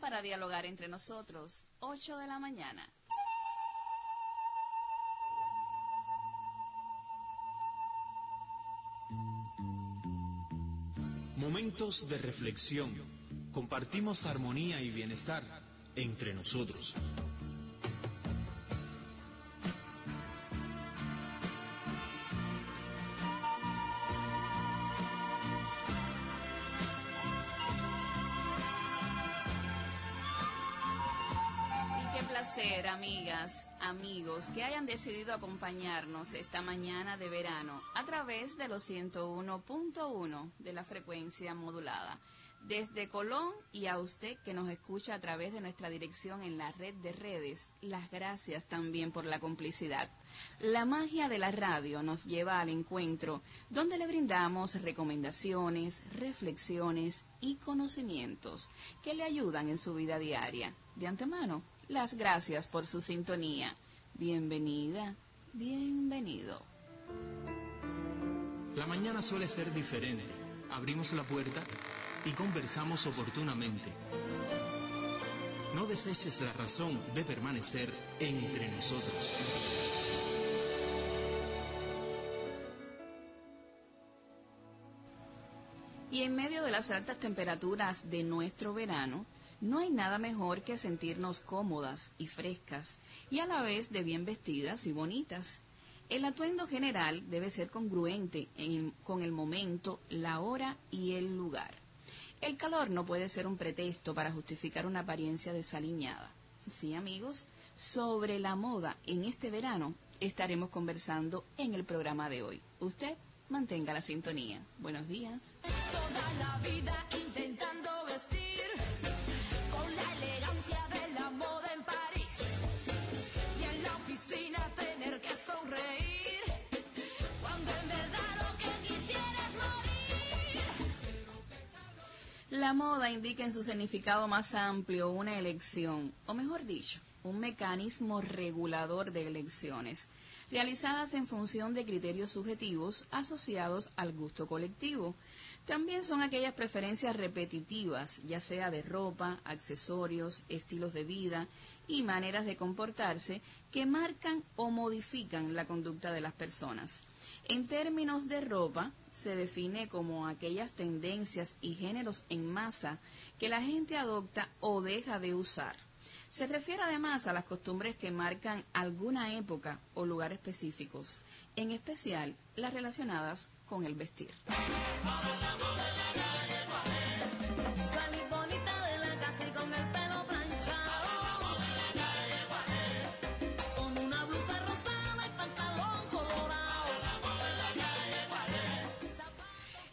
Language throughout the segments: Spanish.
para dialogar entre nosotros, 8 de la mañana. Momentos de reflexión. Compartimos armonía y bienestar entre nosotros. Amigos, que hayan decidido acompañarnos esta mañana de verano a través de los 101.1 de la frecuencia modulada. Desde Colón y a usted que nos escucha a través de nuestra dirección en la red de redes, las gracias también por la complicidad. La magia de la radio nos lleva al encuentro donde le brindamos recomendaciones, reflexiones y conocimientos que le ayudan en su vida diaria. De antemano, las gracias por su sintonía. Bienvenida, bienvenido. La mañana suele ser diferente. Abrimos la puerta y conversamos oportunamente. No deseches la razón de permanecer entre nosotros. Y en medio de las altas temperaturas de nuestro verano, no hay nada mejor que sentirnos cómodas y frescas y a la vez de bien vestidas y bonitas. El atuendo general debe ser congruente con el momento, la hora y el lugar. El calor no puede ser un pretexto para justificar una apariencia desaliñada. Sí, amigos, sobre la moda en este verano estaremos conversando en el programa de hoy. Usted mantenga la sintonía. Buenos días. La moda indica en su significado más amplio una elección, o mejor dicho, un mecanismo regulador de elecciones, realizadas en función de criterios subjetivos asociados al gusto colectivo. También son aquellas preferencias repetitivas, ya sea de ropa, accesorios, estilos de vida y maneras de comportarse, que marcan o modifican la conducta de las personas. En términos de ropa, se define como aquellas tendencias y géneros en masa que la gente adopta o deja de usar. Se refiere además a las costumbres que marcan alguna época o lugar específicos, en especial las relacionadas con el vestir.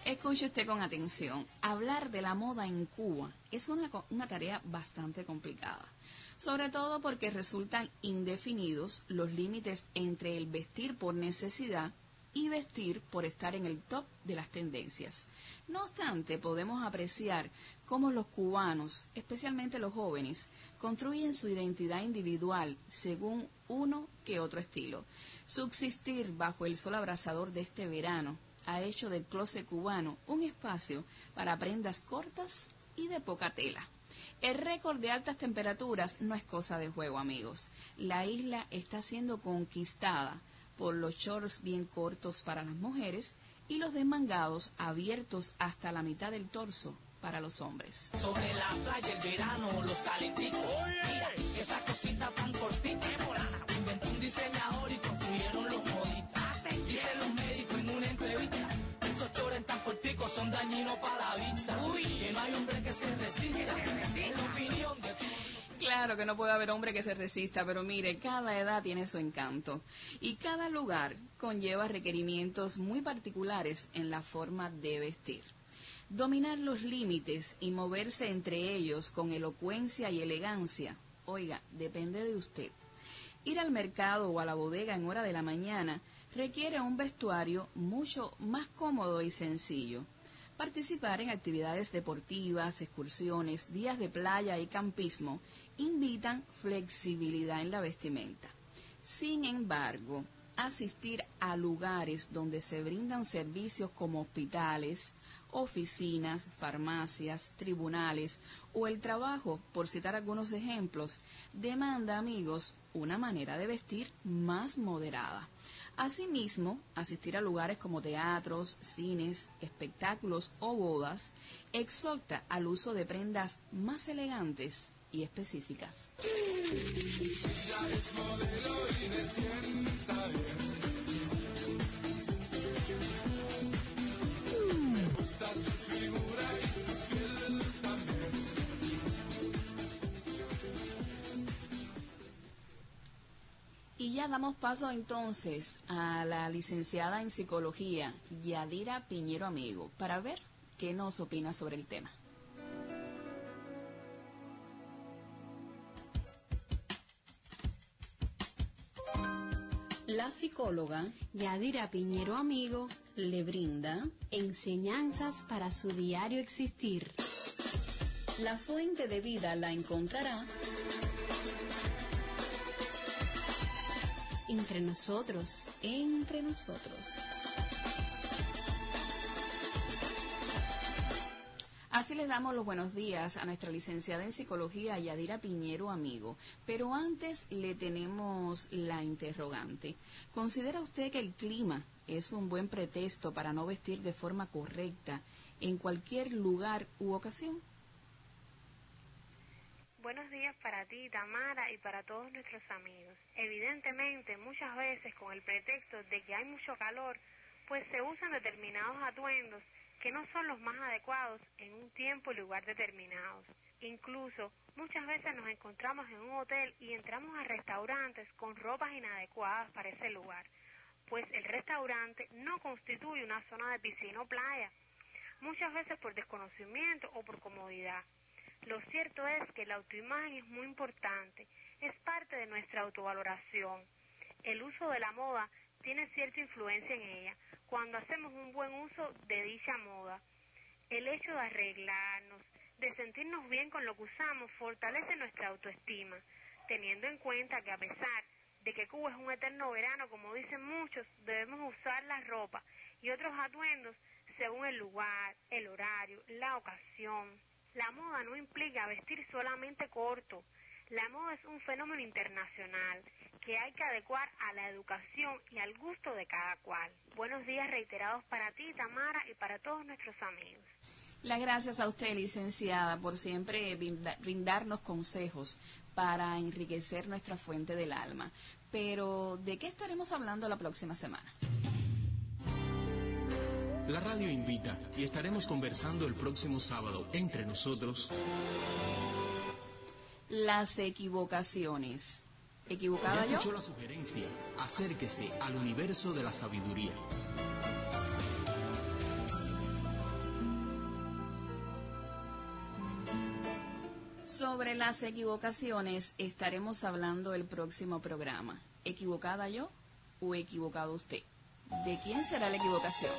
Escuche usted con atención. Hablar de la moda en Cuba es una, una, tarea bastante complicada, sobre todo porque resultan indefinidos los límites entre el vestir por necesidad y vestir por estar en el top de las tendencias. No obstante, podemos apreciar cómo los cubanos, especialmente los jóvenes, construyen su identidad individual según uno que otro estilo. Subsistir bajo el sol abrasador de este verano ha hecho del closet cubano un espacio para prendas cortas y de poca tela. El récord de altas temperaturas no es cosa de juego, amigos. La isla está siendo conquistada por los shorts bien cortos para las mujeres y los desmangados abiertos hasta la mitad del torso para los hombres. Sobre la playa el verano, los calenticos. Mira, esa cosita tan cortita. Inventó un diseñador y construyeron los moditas. Dicen los médicos en una entrevista. Esos chores tan corticos son dañinos para la Claro que no puede haber hombre que se resista, pero mire, cada edad tiene su encanto y cada lugar conlleva requerimientos muy particulares en la forma de vestir. Dominar los límites y moverse entre ellos con elocuencia y elegancia, oiga, depende de usted. Ir al mercado o a la bodega en hora de la mañana requiere un vestuario mucho más cómodo y sencillo Participar en actividades deportivas, excursiones, días de playa y campismo invitan flexibilidad en la vestimenta. Sin embargo, asistir a lugares donde se brindan servicios como hospitales, oficinas, farmacias, tribunales o el trabajo, por citar algunos ejemplos, demanda, amigos, una manera de vestir más moderada. Asimismo, asistir a lugares como teatros, cines, espectáculos o bodas exhorta al uso de prendas más elegantes y específicas. Ya damos paso entonces a la licenciada en psicología, Yadira Piñero Amigo, para ver qué nos opina sobre el tema. La psicóloga Yadira Piñero Amigo le brinda enseñanzas para su diario existir. La fuente de vida la encontrará entre nosotros, entre nosotros. Así les damos los buenos días a nuestra licenciada en psicología, Yadira Piñero, amigo. Pero antes le tenemos la interrogante. ¿Considera usted que el clima es un buen pretexto para no vestir de forma correcta en cualquier lugar u ocasión? Buenos días para ti, Tamara, y para todos nuestros amigos. Evidentemente, muchas veces con el pretexto de que hay mucho calor, pues se usan determinados atuendos que no son los más adecuados en un tiempo y lugar determinados. Incluso muchas veces nos encontramos en un hotel y entramos a restaurantes con ropas inadecuadas para ese lugar, pues el restaurante no constituye una zona de piscina o playa, muchas veces por desconocimiento o por comodidad. Lo cierto es que la autoimagen es muy importante, es parte de nuestra autovaloración. El uso de la moda tiene cierta influencia en ella cuando hacemos un buen uso de dicha moda. El hecho de arreglarnos, de sentirnos bien con lo que usamos, fortalece nuestra autoestima, teniendo en cuenta que a pesar de que Cuba es un eterno verano, como dicen muchos, debemos usar la ropa y otros atuendos según el lugar, el horario, la ocasión. La moda no implica vestir solamente corto. La moda es un fenómeno internacional que hay que adecuar a la educación y al gusto de cada cual. Buenos días reiterados para ti, Tamara, y para todos nuestros amigos. Las gracias a usted, licenciada, por siempre brindarnos consejos para enriquecer nuestra fuente del alma. Pero, ¿de qué estaremos hablando la próxima semana? La radio invita y estaremos conversando el próximo sábado entre nosotros. Las equivocaciones. ¿Equivocada ya yo? la sugerencia. Acérquese al universo de la sabiduría. Sobre las equivocaciones estaremos hablando el próximo programa. ¿Equivocada yo o equivocado usted? ¿De quién será la equivocación?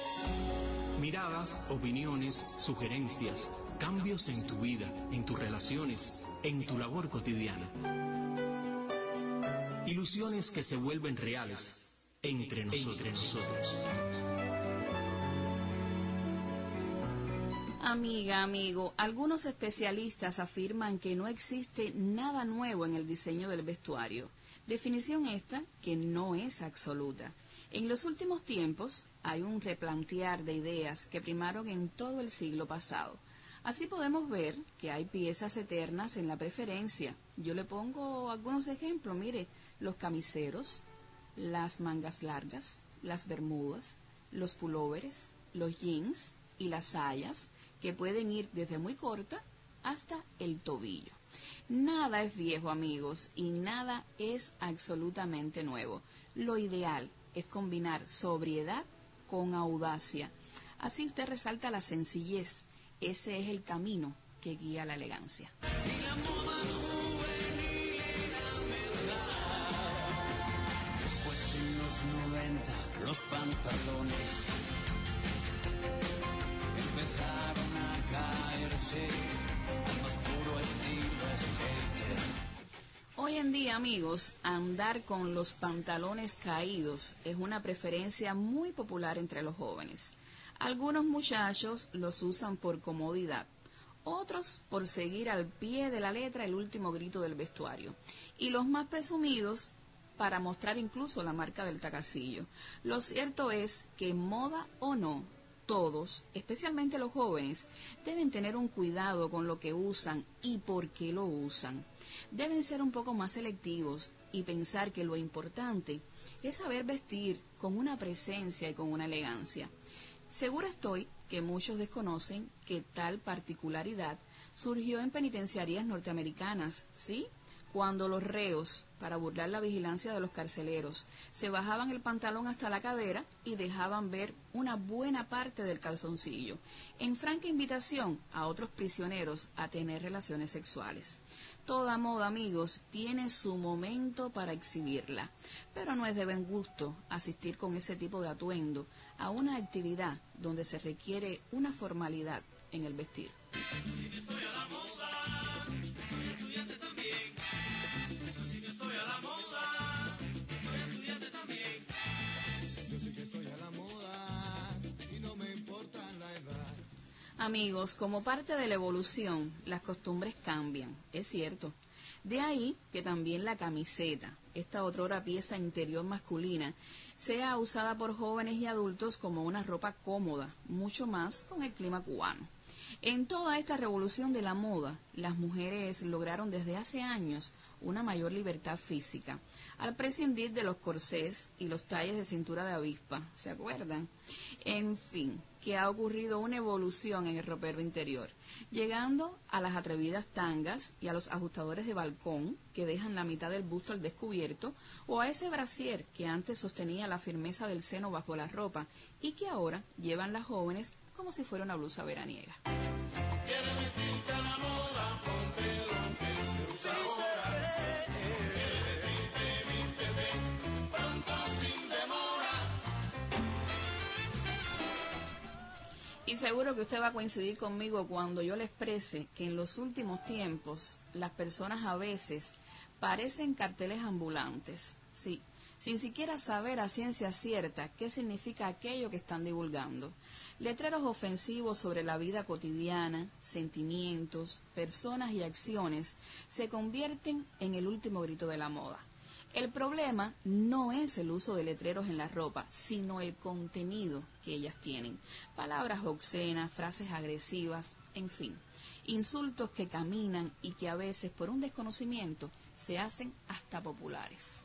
Miradas, opiniones, sugerencias, cambios en tu vida, en tus relaciones, en tu labor cotidiana. Ilusiones que se vuelven reales entre nosotros. Entre nosotros. Amiga, amigo, algunos especialistas afirman que no existe nada nuevo en el diseño del vestuario. Definición esta que no es absoluta. En los últimos tiempos hay un replantear de ideas que primaron en todo el siglo pasado. Así podemos ver que hay piezas eternas en la preferencia. Yo le pongo algunos ejemplos, mire, los camiseros, las mangas largas, las bermudas, los pulóveres, los jeans y las sayas, que pueden ir desde muy corta hasta el tobillo. Nada es viejo, amigos, y nada es absolutamente nuevo. Lo ideal es combinar sobriedad con audacia. Así usted resalta la sencillez. Ese es el camino que guía la elegancia. Después en los 90 los pantalones empezaron a caerse al más puro estilo. Hoy en día, amigos, andar con los pantalones caídos es una preferencia muy popular entre los jóvenes. Algunos muchachos los usan por comodidad, otros por seguir al pie de la letra el último grito del vestuario, y los más presumidos para mostrar incluso la marca del tacacillo. Lo cierto es que moda o no, todos, especialmente los jóvenes, deben tener un cuidado con lo que usan y por qué lo usan. Deben ser un poco más selectivos y pensar que lo importante es saber vestir con una presencia y con una elegancia. Segura estoy que muchos desconocen que tal particularidad surgió en penitenciarías norteamericanas, ¿sí? Cuando los reos, para burlar la vigilancia de los carceleros, se bajaban el pantalón hasta la cadera y dejaban ver una buena parte del calzoncillo, en franca invitación a otros prisioneros a tener relaciones sexuales. Toda moda, amigos, tiene su momento para exhibirla, pero no es de buen gusto asistir con ese tipo de atuendo a una actividad donde se requiere una formalidad en el vestir. Amigos, como parte de la evolución, las costumbres cambian, es cierto. De ahí que también la camiseta, esta otra pieza interior masculina, sea usada por jóvenes y adultos como una ropa cómoda, mucho más con el clima cubano. En toda esta revolución de la moda, las mujeres lograron desde hace años una mayor libertad física, al prescindir de los corsés y los talles de cintura de avispa, ¿se acuerdan? En fin, que ha ocurrido una evolución en el ropero interior, llegando a las atrevidas tangas y a los ajustadores de balcón que dejan la mitad del busto al descubierto, o a ese brasier que antes sostenía la firmeza del seno bajo la ropa y que ahora llevan las jóvenes como si fuera una blusa veraniega. Seguro que usted va a coincidir conmigo cuando yo le exprese que en los últimos tiempos las personas a veces parecen carteles ambulantes, sí, sin siquiera saber a ciencia cierta qué significa aquello que están divulgando. Letreros ofensivos sobre la vida cotidiana, sentimientos, personas y acciones se convierten en el último grito de la moda. El problema no es el uso de letreros en la ropa, sino el contenido que ellas tienen. Palabras obscenas, frases agresivas, en fin, insultos que caminan y que a veces por un desconocimiento se hacen hasta populares.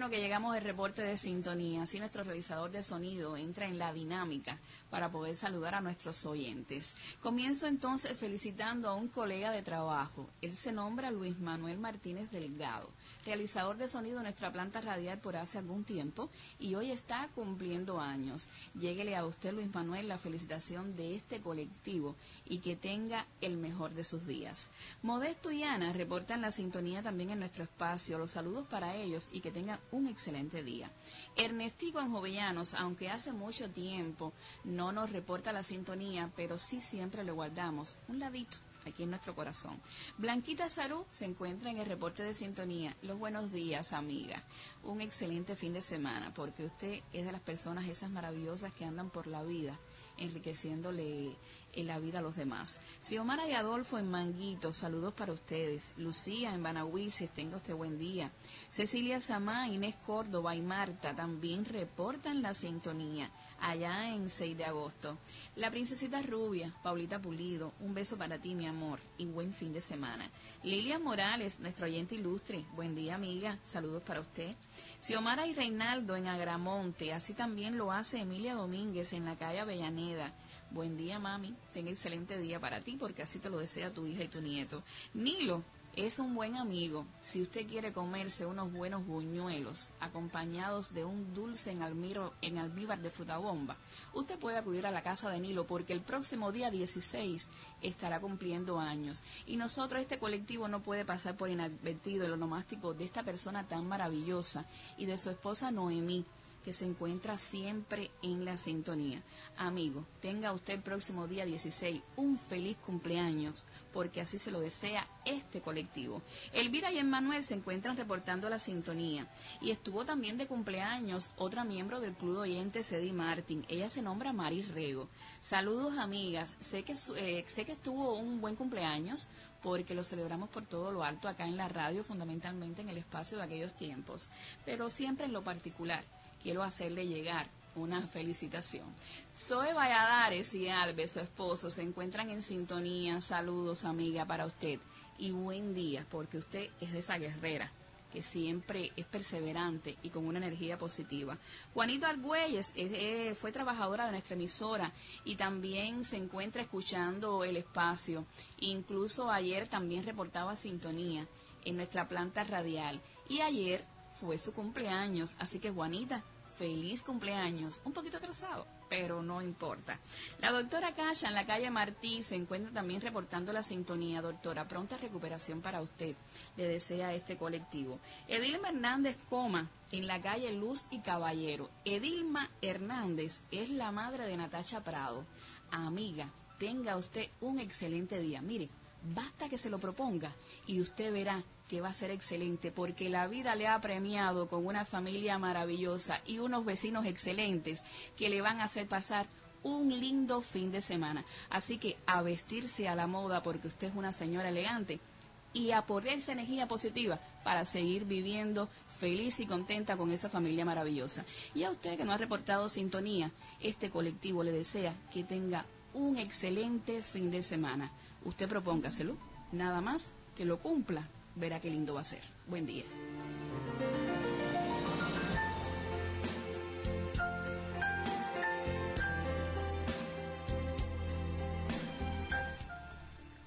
Bueno que llegamos al reporte de sintonía. Así nuestro realizador de sonido entra en la dinámica para poder saludar a nuestros oyentes. Comienzo entonces felicitando a un colega de trabajo. Él se nombra Luis Manuel Martínez Delgado, realizador de sonido en nuestra planta radial por hace algún tiempo y hoy está cumpliendo años. Lléguele a usted, Luis Manuel, la felicitación de este colectivo y que tenga el mejor de sus días. Modesto y Ana reportan la sintonía también en nuestro espacio. Los saludos para ellos y que tengan un excelente día. Ernestico en Jovellanos, aunque hace mucho tiempo no nos reporta la sintonía, pero sí siempre le guardamos un ladito aquí en nuestro corazón. Blanquita Sarú se encuentra en el reporte de sintonía. Los buenos días, amiga. Un excelente fin de semana, porque usted es de las personas esas maravillosas que andan por la vida enriqueciéndole en la vida a los demás. Xiomara y Adolfo en Manguito, saludos para ustedes. Lucía en Banahuices, tenga usted buen día. Cecilia Samá, Inés Córdoba y Marta también reportan la sintonía allá en 6 de agosto. La princesita rubia, Paulita Pulido, un beso para ti, mi amor, y buen fin de semana. Lilia Morales, nuestro oyente ilustre, buen día, amiga, saludos para usted. Xiomara y Reinaldo en Agramonte, así también lo hace Emilia Domínguez en la calle Avellaneda. Buen día, mami. Ten excelente día para ti, porque así te lo desea tu hija y tu nieto. Nilo, es un buen amigo si usted quiere comerse unos buenos buñuelos acompañados de un dulce en, almiro, en almíbar de fruta bomba. Usted puede acudir a la casa de Nilo porque el próximo día 16 estará cumpliendo años y nosotros, este colectivo, no puede pasar por inadvertido el onomástico de esta persona tan maravillosa y de su esposa Noemí que se encuentra siempre en la sintonía. Amigo, tenga usted el próximo día 16 un feliz cumpleaños, porque así se lo desea este colectivo. Elvira y Emmanuel se encuentran reportando la sintonía y estuvo también de cumpleaños otra miembro del club de oyentes, Eddie Martin. Ella se nombra Maris Rego. Saludos, amigas. Sé que, eh, sé que estuvo un buen cumpleaños porque lo celebramos por todo lo alto acá en la radio, fundamentalmente en el espacio de aquellos tiempos, pero siempre en lo particular quiero hacerle llegar una felicitación. Zoe Valladares y Alves, su esposo, se encuentran en sintonía. Saludos, amiga, para usted. Y buen día, porque usted es de esa guerrera que siempre es perseverante y con una energía positiva. Juanito Argüelles eh, fue trabajadora de nuestra emisora y también se encuentra escuchando el espacio. Incluso ayer también reportaba sintonía en nuestra planta radial. Y ayer fue su cumpleaños, así que Juanita, feliz cumpleaños, un poquito atrasado, pero no importa. La doctora Casha en la calle Martí se encuentra también reportando la sintonía. Doctora, pronta recuperación para usted, le desea este colectivo. Edilma Hernández Coma en la calle Luz y Caballero. Edilma Hernández es la madre de Natacha Prado. Amiga, tenga usted un excelente día. Mire, basta que se lo proponga y usted verá que va a ser excelente porque la vida le ha premiado con una familia maravillosa y unos vecinos excelentes que le van a hacer pasar un lindo fin de semana. Así que a vestirse a la moda porque usted es una señora elegante y a ponerse energía positiva para seguir viviendo feliz y contenta con esa familia maravillosa. Y a usted que no ha reportado sintonía, este colectivo le desea que tenga un excelente fin de semana. Usted propóngaselo, nada más que lo cumpla verá qué lindo va a ser. Buen día.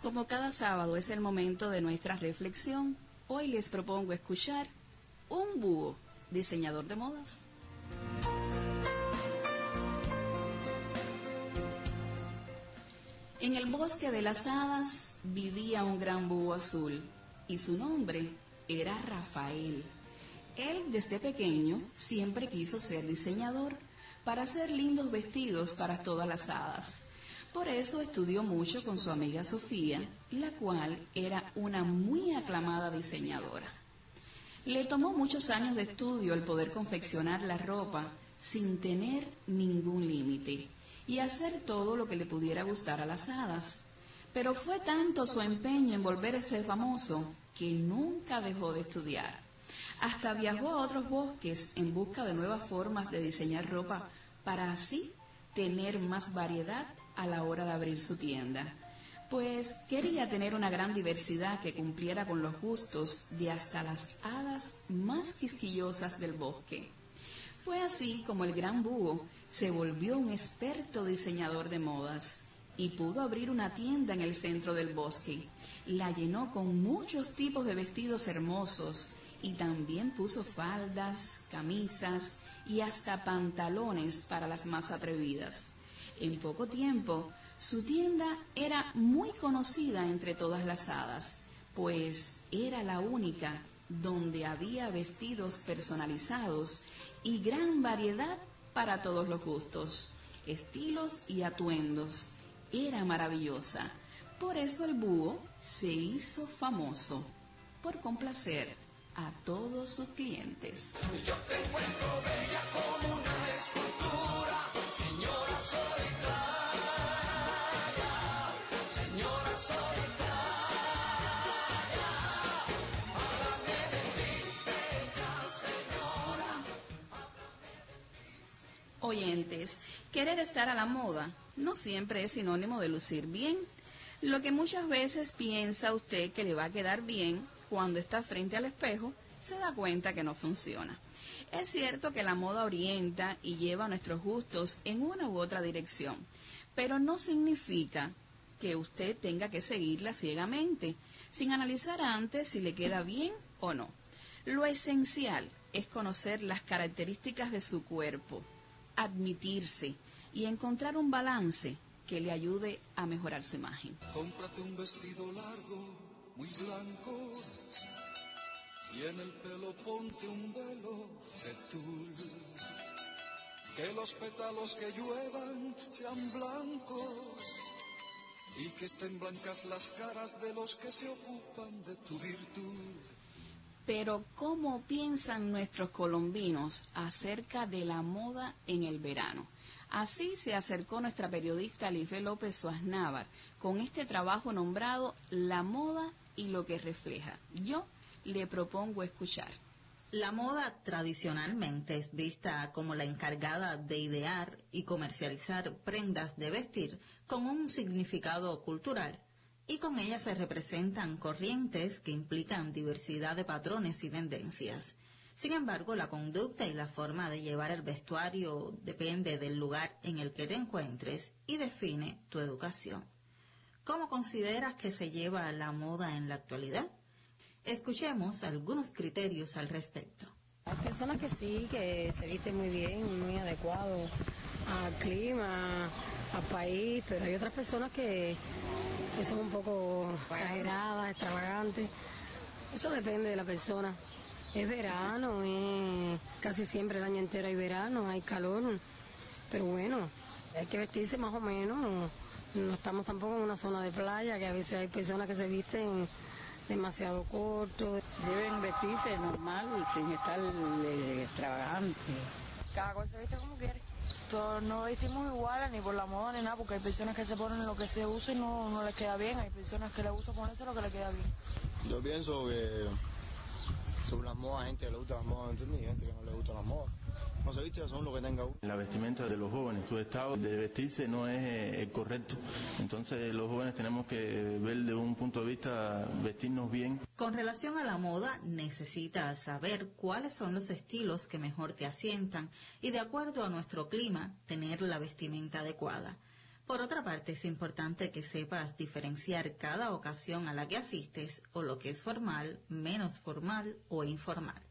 Como cada sábado es el momento de nuestra reflexión, hoy les propongo escuchar un búho, diseñador de modas. En el bosque de las hadas vivía un gran búho azul y su nombre era Rafael. Él desde pequeño siempre quiso ser diseñador para hacer lindos vestidos para todas las hadas. Por eso estudió mucho con su amiga Sofía, la cual era una muy aclamada diseñadora. Le tomó muchos años de estudio el poder confeccionar la ropa sin tener ningún límite y hacer todo lo que le pudiera gustar a las hadas. Pero fue tanto su empeño en volverse famoso que nunca dejó de estudiar. Hasta viajó a otros bosques en busca de nuevas formas de diseñar ropa para así tener más variedad a la hora de abrir su tienda. Pues quería tener una gran diversidad que cumpliera con los gustos de hasta las hadas más quisquillosas del bosque. Fue así como el gran búho se volvió un experto diseñador de modas y pudo abrir una tienda en el centro del bosque. La llenó con muchos tipos de vestidos hermosos y también puso faldas, camisas y hasta pantalones para las más atrevidas. En poco tiempo, su tienda era muy conocida entre todas las hadas, pues era la única donde había vestidos personalizados y gran variedad para todos los gustos, estilos y atuendos era maravillosa. Por eso el búho se hizo famoso, por complacer a todos sus clientes. Yo te encuentro bella como una escultura, señora solitaria, Oyentes, querer estar a la moda no siempre es sinónimo de lucir bien. Lo que muchas veces piensa usted que le va a quedar bien cuando está frente al espejo, se da cuenta que no funciona. Es cierto que la moda orienta y lleva nuestros gustos en una u otra dirección, pero no significa que usted tenga que seguirla ciegamente, sin analizar antes si le queda bien o no. Lo esencial es conocer las características de su cuerpo, admitirse y encontrar un balance que le ayude a mejorar su imagen. Cómprate un vestido largo, muy blanco, y en el pelo ponte un velo de tul. Que los pétalos que lluevan sean blancos y que estén blancas las caras de los que se ocupan de tu virtud. Pero ¿cómo piensan nuestros colombinos acerca de la moda en el verano? Así se acercó nuestra periodista Life López Suaznávar con este trabajo nombrado La moda y lo que refleja. Yo le propongo escuchar. La moda tradicionalmente es vista como la encargada de idear y comercializar prendas de vestir con un significado cultural y con ella se representan corrientes que implican diversidad de patrones y tendencias. Sin embargo, la conducta y la forma de llevar el vestuario depende del lugar en el que te encuentres y define tu educación. ¿Cómo consideras que se lleva la moda en la actualidad? Escuchemos algunos criterios al respecto. Hay personas que sí, que se visten muy bien, muy adecuado al clima, al país, pero hay otras personas que, que son un poco exageradas, extravagantes. Eso depende de la persona. Es verano, es casi siempre el año entero hay verano, hay calor, pero bueno, hay que vestirse más o menos. No estamos tampoco en una zona de playa, que a veces hay personas que se visten demasiado corto. Deben vestirse normal, sin estar eh, extravagante. Cada cual se viste como quiere. Todos no vestimos iguales ni por la moda ni nada, porque hay personas que se ponen lo que se usa y no, no les queda bien. Hay personas que les gusta ponerse lo que les queda bien. Yo pienso que sobre las modas, gente que le gusta las modas, ¿entendí? Gente que no le gusta las modas. No se viste son lo que tenga uno. La vestimenta de los jóvenes, su estado de vestirse no es eh, correcto. Entonces los jóvenes tenemos que ver de un punto de vista vestirnos bien. Con relación a la moda, necesitas saber cuáles son los estilos que mejor te asientan y de acuerdo a nuestro clima, tener la vestimenta adecuada. Por otra parte, es importante que sepas diferenciar cada ocasión a la que asistes o lo que es formal, menos formal o informal.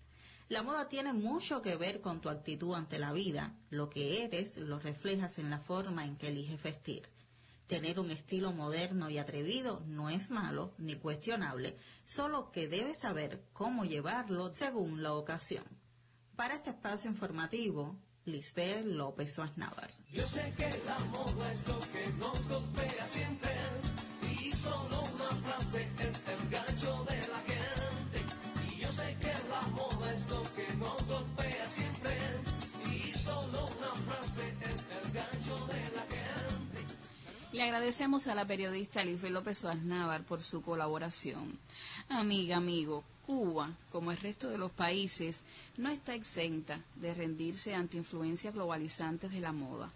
La moda tiene mucho que ver con tu actitud ante la vida. Lo que eres lo reflejas en la forma en que eliges vestir. Tener un estilo moderno y atrevido no es malo ni cuestionable, solo que debes saber cómo llevarlo según la ocasión. Para este espacio informativo, Lisbeth López Suaznavar. Yo sé que la moda es lo que nos golpea siempre y solo una frase es el gancho de la gente. Le agradecemos a la periodista Lisbeth López Suaznavar por su colaboración. Amiga, amigo, Cuba, como el resto de los países, no está exenta de rendirse ante influencias globalizantes de la moda.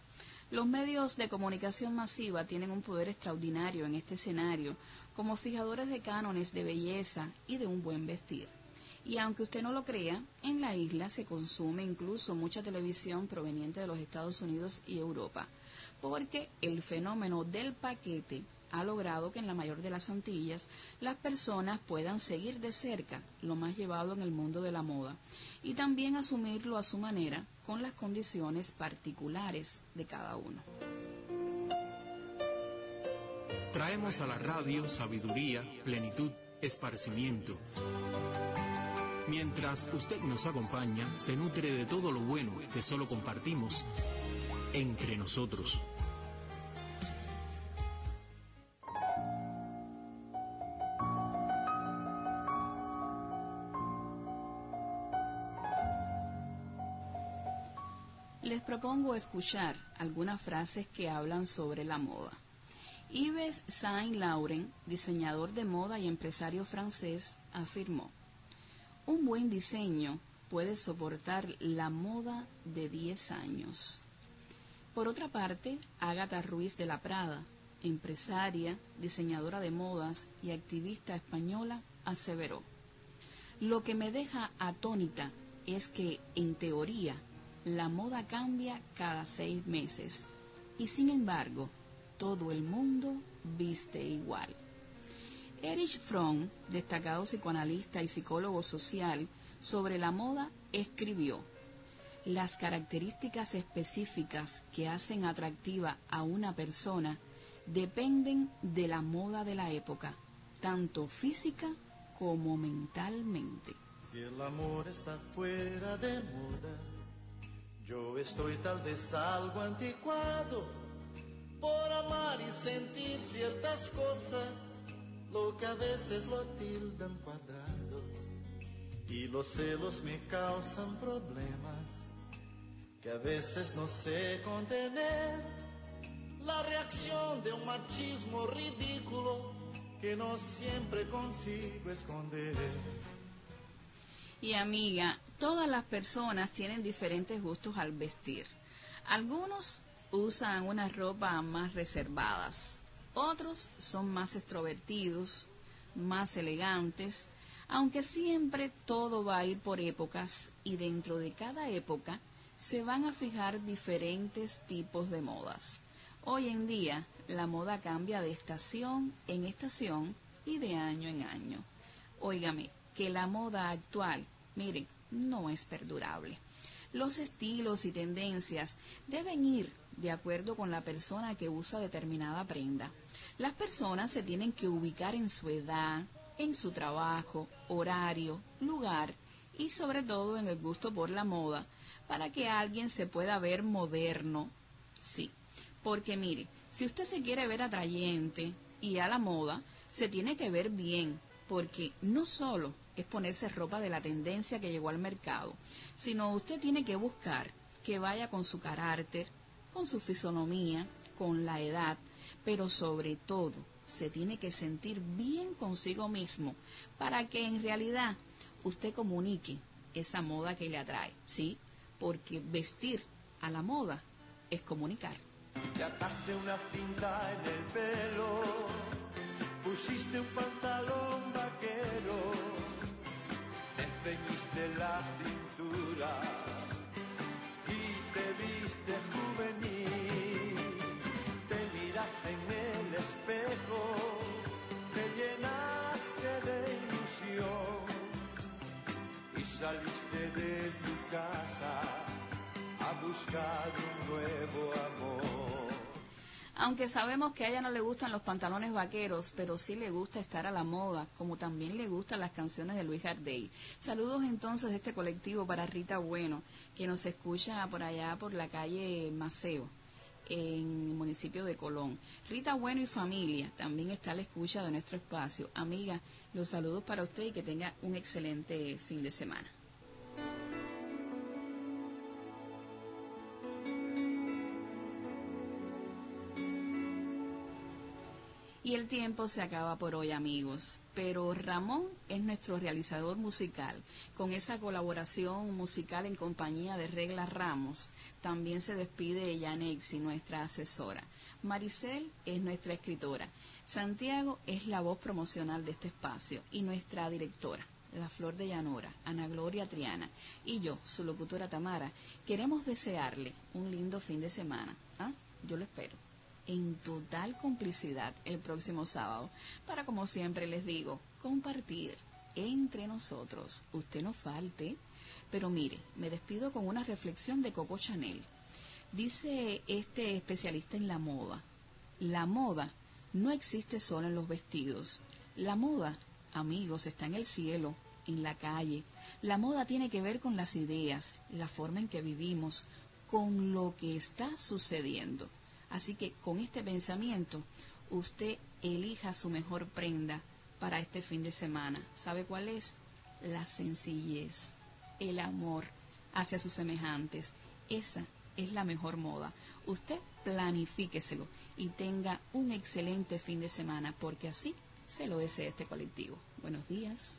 Los medios de comunicación masiva tienen un poder extraordinario en este escenario como fijadores de cánones de belleza y de un buen vestir. Y aunque usted no lo crea, en la isla se consume incluso mucha televisión proveniente de los Estados Unidos y Europa, porque el fenómeno del paquete ha logrado que en la mayor de las Antillas las personas puedan seguir de cerca lo más llevado en el mundo de la moda y también asumirlo a su manera con las condiciones particulares de cada uno. Traemos a la radio sabiduría, plenitud, esparcimiento. Mientras usted nos acompaña, se nutre de todo lo bueno que solo compartimos entre nosotros. Les propongo escuchar algunas frases que hablan sobre la moda. Yves Saint Laurent, diseñador de moda y empresario francés, afirmó, un buen diseño puede soportar la moda de 10 años. Por otra parte, Ágata Ruiz de la Prada, empresaria, diseñadora de modas y activista española, aseveró, lo que me deja atónita es que, en teoría, la moda cambia cada seis meses y sin embargo todo el mundo viste igual. Erich Fromm, destacado psicoanalista y psicólogo social, sobre la moda escribió, las características específicas que hacen atractiva a una persona dependen de la moda de la época, tanto física como mentalmente. Si el amor está fuera de moda, yo estoy tal vez algo anticuado por amar y sentir ciertas cosas, lo que a veces lo tildan cuadrado y los celos me causan problemas que a veces no sé contener. La reacción de un machismo ridículo que no siempre consigo esconder. Y amiga, todas las personas tienen diferentes gustos al vestir. Algunos usan unas ropa más reservadas, otros son más extrovertidos, más elegantes, aunque siempre todo va a ir por épocas y dentro de cada época se van a fijar diferentes tipos de modas. Hoy en día la moda cambia de estación en estación y de año en año. Óigame, que la moda actual, miren, no es perdurable. Los estilos y tendencias deben ir de acuerdo con la persona que usa determinada prenda. Las personas se tienen que ubicar en su edad, en su trabajo, horario, lugar y sobre todo en el gusto por la moda para que alguien se pueda ver moderno. Sí, porque mire, si usted se quiere ver atrayente y a la moda, se tiene que ver bien, porque no solo es ponerse ropa de la tendencia que llegó al mercado, sino usted tiene que buscar que vaya con su carácter, con su fisonomía, con la edad, pero sobre todo se tiene que sentir bien consigo mismo para que en realidad usted comunique esa moda que le atrae, ¿sí? Porque vestir a la moda es comunicar. Te ataste una cinta en el pelo, pusiste un pantalón vaquero, te la cintura Aunque sabemos que a ella no le gustan los pantalones vaqueros, pero sí le gusta estar a la moda, como también le gustan las canciones de Luis Gardey. Saludos entonces de este colectivo para Rita Bueno, que nos escucha por allá por la calle Maceo, en el municipio de Colón. Rita Bueno y familia también está a la escucha de nuestro espacio. Amiga, los saludos para usted y que tenga un excelente fin de semana. Y el tiempo se acaba por hoy, amigos. Pero Ramón es nuestro realizador musical. Con esa colaboración musical en compañía de Regla Ramos, también se despide Yanexi, nuestra asesora. Maricel es nuestra escritora. Santiago es la voz promocional de este espacio y nuestra directora. La Flor de Llanora, Ana Gloria Triana y yo, su locutora Tamara, queremos desearle un lindo fin de semana. ¿Ah? Yo lo espero en total complicidad el próximo sábado para, como siempre les digo, compartir entre nosotros. Usted no falte. Pero mire, me despido con una reflexión de Coco Chanel. Dice este especialista en la moda, la moda no existe solo en los vestidos. La moda, amigos, está en el cielo, en la calle. La moda tiene que ver con las ideas, la forma en que vivimos, con lo que está sucediendo. Así que con este pensamiento, usted elija su mejor prenda para este fin de semana. ¿Sabe cuál es? La sencillez, el amor hacia sus semejantes. Esa es la mejor moda. Usted planifíqueselo y tenga un excelente fin de semana porque así se lo desea este colectivo. Buenos días.